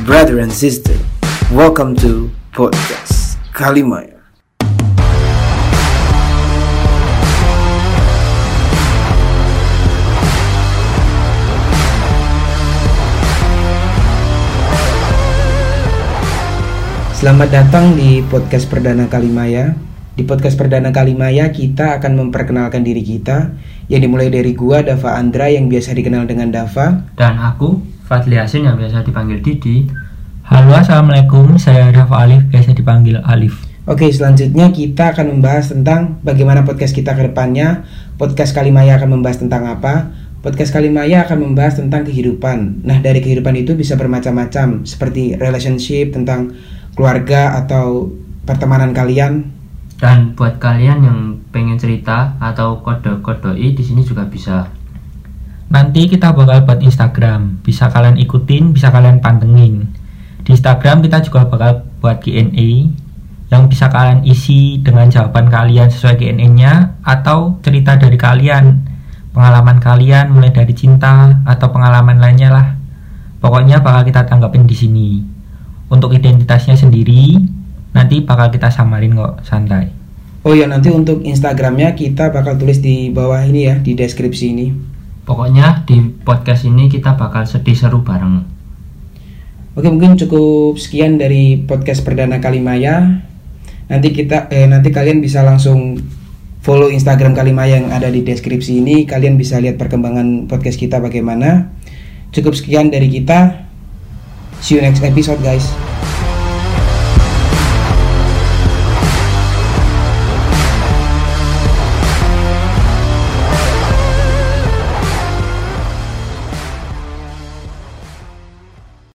brother and sister. Welcome to podcast Kalimaya. Selamat datang di podcast perdana Kalimaya. Di podcast perdana Kalimaya kita akan memperkenalkan diri kita yang dimulai dari gua Dava Andra yang biasa dikenal dengan Dava. Dan aku, Fadli Yasin yang biasa dipanggil Didi. Halo assalamualaikum. Saya Rafa Alif biasa dipanggil Alif. Oke selanjutnya kita akan membahas tentang bagaimana podcast kita ke depannya. Podcast Kalimaya akan membahas tentang apa? Podcast Kalimaya akan membahas tentang kehidupan. Nah dari kehidupan itu bisa bermacam-macam Seperti relationship, tentang keluarga atau pertemanan kalian. Dan buat kalian yang pengen cerita atau kode-kodoi di sini juga bisa. Nanti kita bakal buat Instagram. Bisa kalian ikutin bisa kalian pantengin. Di Instagram kita juga bakal buat Q&A yang bisa kalian isi dengan jawaban kalian sesuai Q&A-nya atau cerita dari kalian pengalaman kalian mulai dari cinta atau pengalaman lainnya lah. Pokoknya bakal kita tanggapin di sini. Untuk identitasnya sendiri nanti bakal kita samarin kok santai. Oh ya nanti untuk Instagramnya kita bakal tulis di bawah ini ya di deskripsi ini Pokoknya di podcast ini kita bakal sedih seru bareng. Oke mungkin cukup sekian dari podcast perdana Kalimaya. Nanti kita eh, nanti kalian bisa langsung follow Instagram Kalimaya yang ada di deskripsi ini. Kalian bisa lihat perkembangan podcast kita bagaimana. Cukup sekian dari kita. See you next episode guys.